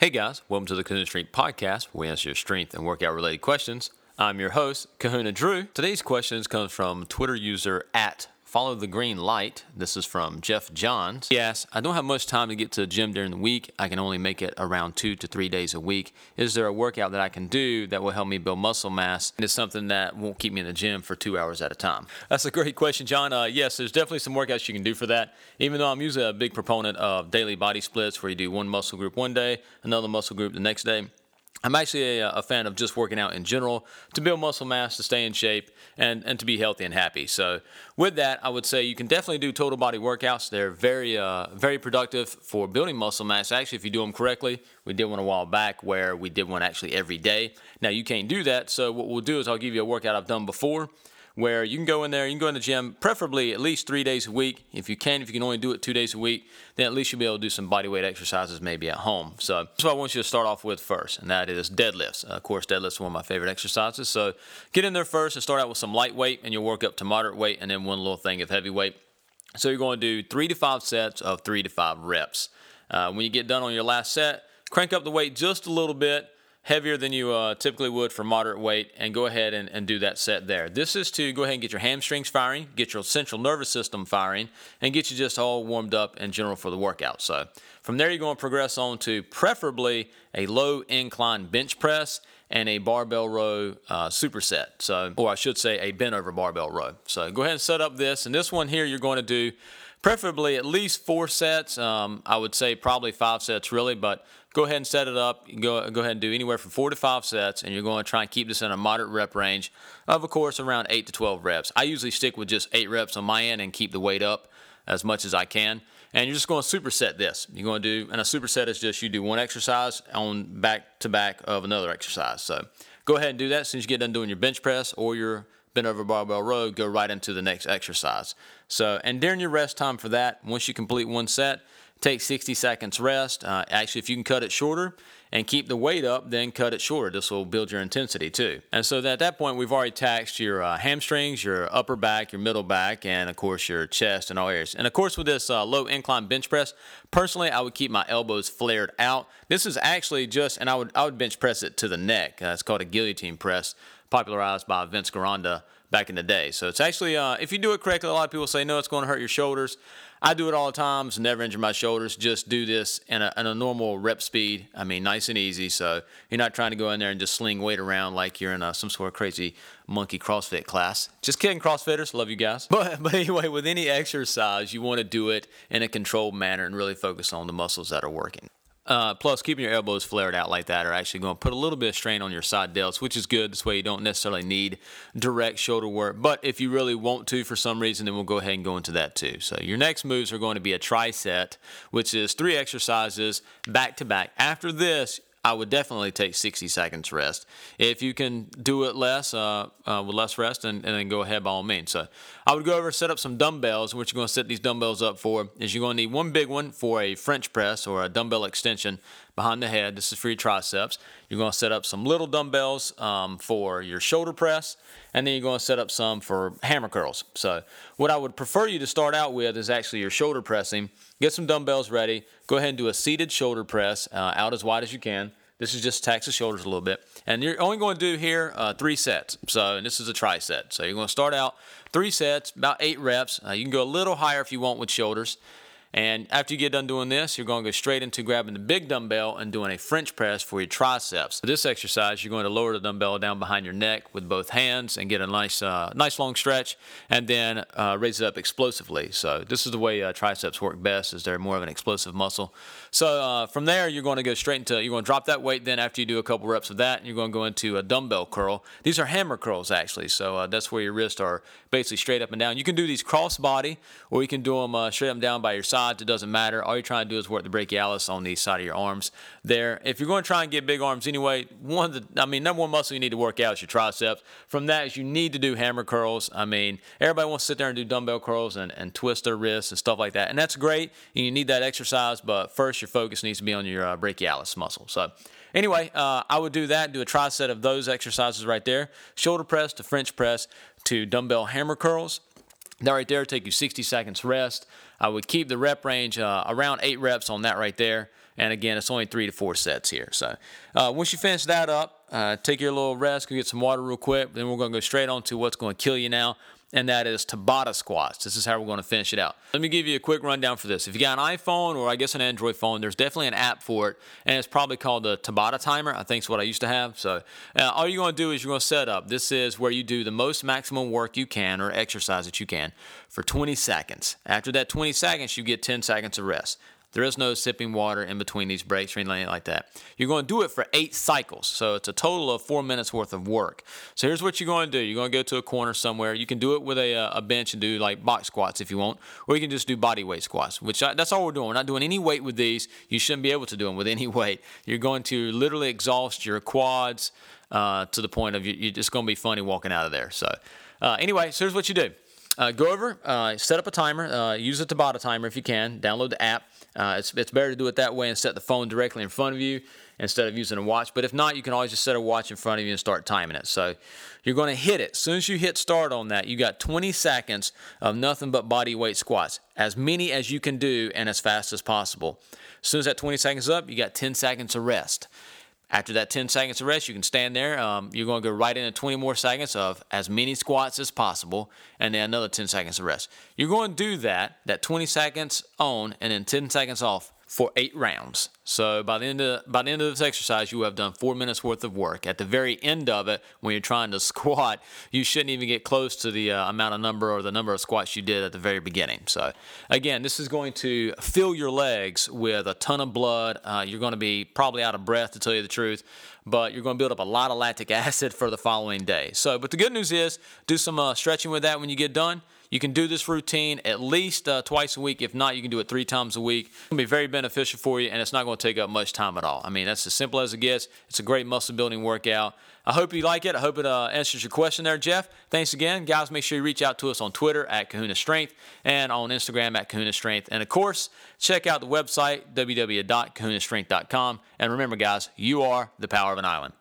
Hey guys, welcome to the Kahuna Strength Podcast, where we answer your strength and workout related questions. I'm your host, Kahuna Drew. Today's questions comes from Twitter user at Follow the Green Light. This is from Jeff Johns. He asks, I don't have much time to get to the gym during the week. I can only make it around two to three days a week. Is there a workout that I can do that will help me build muscle mass and is something that won't keep me in the gym for two hours at a time? That's a great question, John. Uh, yes, there's definitely some workouts you can do for that. Even though I'm usually a big proponent of daily body splits where you do one muscle group one day, another muscle group the next day. I'm actually a, a, fan of just working out in general to build muscle mass, to stay in shape, and, and to be healthy and happy. So, with that, I would say you can definitely do total body workouts. They're very, uh, very productive for building muscle mass. Actually, if you do them correctly, we did one a while back where we did one actually every day. Now, you can't do that. So, what we'll do is I'll give you a workout I've done before where you can go in there, you can go in the gym, preferably at least three days a week. If you can, if you can only do it two days a week, then at least you'll be able to do some body weight exercises maybe at home. So that's what I want you to start off with first, and that is deadlifts. Uh, of course, deadlifts are one of my favorite exercises. So get in there first and start out with some light weight, and you'll work up to moderate weight, and then one little thing of heavy weight. So you're going to do three to five sets of three to five reps. Uh, when you get done on your last set, crank up the weight just a little bit heavier than you uh, typically would for moderate weight and go ahead and, and do that set there. This is to go ahead and get your hamstrings firing, get your central nervous system firing, and get you just all warmed up in general for the workout. So from there, you're going to progress on to preferably a low incline bench press and a barbell row uh, superset. So, or I should say a bent over barbell row. So go ahead and set up this. And this one here, you're going to do preferably at least four sets. Um, I would say probably five sets really, but go ahead and set it up. Go, go ahead and do anywhere from four to five sets, and you're going to try and keep this in a moderate rep range of, of course, around eight to 12 reps. I usually stick with just eight reps on my end and keep the weight up as much as I can. And you're just going to superset this. You're going to do, and a superset is just you do one exercise on back to back of another exercise. So go ahead and do that. As soon as you get done doing your bench press or your bent over barbell row, go right into the next exercise. So, and during your rest time for that, once you complete one set, take 60 seconds rest. Uh, actually, if you can cut it shorter and keep the weight up, then cut it shorter. This will build your intensity too. And so at that point, we've already taxed your uh, hamstrings, your upper back, your middle back, and of course your chest and all areas. And of course, with this uh, low incline bench press, personally, I would keep my elbows flared out. This is actually just, and I would I would bench press it to the neck. Uh, it's called a guillotine press, popularized by Vince Gironda back in the day. So it's actually, uh, if you do it correctly, a lot of people say, no, it's going to hurt your shoulders. I do it all the time. It's never injure my shoulders. Just do this in a, in a normal rep speed. I mean, nice and easy. So you're not trying to go in there and just sling weight around like you're in a, some sort of crazy monkey CrossFit class. Just kidding, CrossFitters. Love you guys. But, but anyway, with any exercise, you want to do it in a controlled manner and really focus on the muscles that are working. Uh, plus, keeping your elbows flared out like that are actually going to put a little bit of strain on your side delts, which is good. This way, you don't necessarily need direct shoulder work. But if you really want to for some reason, then we'll go ahead and go into that too. So, your next moves are going to be a tri-set, which is three exercises back to back. After this, I would definitely take 60 seconds rest. If you can do it less, uh, uh, with less rest, and, and, then go ahead by all means. So I would go over set up some dumbbells. What you're going to set these dumbbells up for is you're going to need one big one for a French press or a dumbbell extension behind the head. This is for your triceps. You're going to set up some little dumbbells um, for your shoulder press, and then you're going to set up some for hammer curls. So what I would prefer you to start out with is actually your shoulder pressing. Get some dumbbells ready. Go ahead and do a seated shoulder press uh, out as wide as you can. This is just tax the shoulders a little bit. And you're only going to do here uh, three sets. So and this is a tri-set. So you're going to start out three sets, about eight reps. Uh, you can go a little higher if you want with shoulders. And after you get done doing this, you're going to go straight into grabbing the big dumbbell and doing a French press for your triceps. For this exercise, you're going to lower the dumbbell down behind your neck with both hands and get a nice, uh, nice long stretch, and then uh, raise it up explosively. So this is the way uh, triceps work best, is they're more of an explosive muscle. So uh, from there, you're going to go straight into, you're going to drop that weight. Then after you do a couple reps of that, and you're going to go into a dumbbell curl. These are hammer curls actually. So uh, that's where your wrists are basically straight up and down. You can do these cross body, or you can do them uh, straight up and down by your side sides, it doesn't matter. All you're trying to do is work the brachialis on the side of your arms there. If you're going to try and get big arms anyway, one of the, I mean, number one muscle you need to work out is your triceps. From that is you need to do hammer curls. I mean, everybody wants to sit there and do dumbbell curls and, and twist their wrists and stuff like that. And that's great. And you need that exercise, but first your focus needs to be on your uh, brachialis muscle. So, Anyway, uh, I would do that, do a tri-set of those exercises right there. Shoulder press to French press to dumbbell hammer curls. That right there take you 60 seconds rest. I would keep the rep range uh, around eight reps on that right there. And again, it's only three to four sets here. So uh, once you finish that up, uh, take your little rest, go get some water real quick. Then we're going to go straight on to what's going to kill you now and that is Tabata squats. This is how we're going to finish it out. Let me give you a quick rundown for this. If you got an iPhone or I guess an Android phone, there's definitely an app for it, and it's probably called the Tabata timer. I think it's what I used to have. So uh, all you're going to do is you're going to set up. This is where you do the most maximum work you can or exercise that you can for 20 seconds. After that 20 seconds, you get 10 seconds of rest. There is no sipping water in between these breaks or anything like that. You're going to do it for eight cycles. So it's a total of four minutes worth of work. So here's what you're going to do. You're going to go to a corner somewhere. You can do it with a, uh, a bench and do like box squats if you want, or you can just do body weight squats, which I, that's all we're doing. We're not doing any weight with these. You shouldn't be able to do them with any weight. You're going to literally exhaust your quads uh, to the point of you, you're just going to be funny walking out of there. So uh, anyway, so here's what you do. Uh, go over, uh, set up a timer, uh, use a Tabata timer if you can, download the app. Uh, it's, it's better to do it that way and set the phone directly in front of you instead of using a watch. But if not, you can always just set a watch in front of you and start timing it. So you're going to hit it. As soon as you hit start on that, you got 20 seconds of nothing but body weight squats, as many as you can do and as fast as possible. As soon as that 20 seconds up, you got 10 seconds of rest. After that 10 seconds of rest, you can stand there. Um, you're going to go right into 20 more seconds of as many squats as possible, and then another 10 seconds of rest. You're going to do that, that 20 seconds on, and then 10 seconds off for eight rounds. So by the end of by the end of this exercise, you have done four minutes worth of work. At the very end of it, when you're trying to squat, you shouldn't even get close to the uh, amount of number or the number of squats you did at the very beginning. So again, this is going to fill your legs with a ton of blood. Uh, you're going to be probably out of breath to tell you the truth, but you're going to build up a lot of lactic acid for the following day. So, but the good news is, do some uh, stretching with that when you get done. You can do this routine at least uh, twice a week. If not, you can do it three times a week. It's going to be very beneficial for you, and it's not going to take up much time at all. I mean, that's as simple as it gets. It's a great muscle building workout. I hope you like it. I hope it uh, answers your question there, Jeff. Thanks again. Guys, make sure you reach out to us on Twitter at Kahuna Strength and on Instagram at Kahuna Strength. And of course, check out the website, www.kahunastrength.com. And remember, guys, you are the power of an island.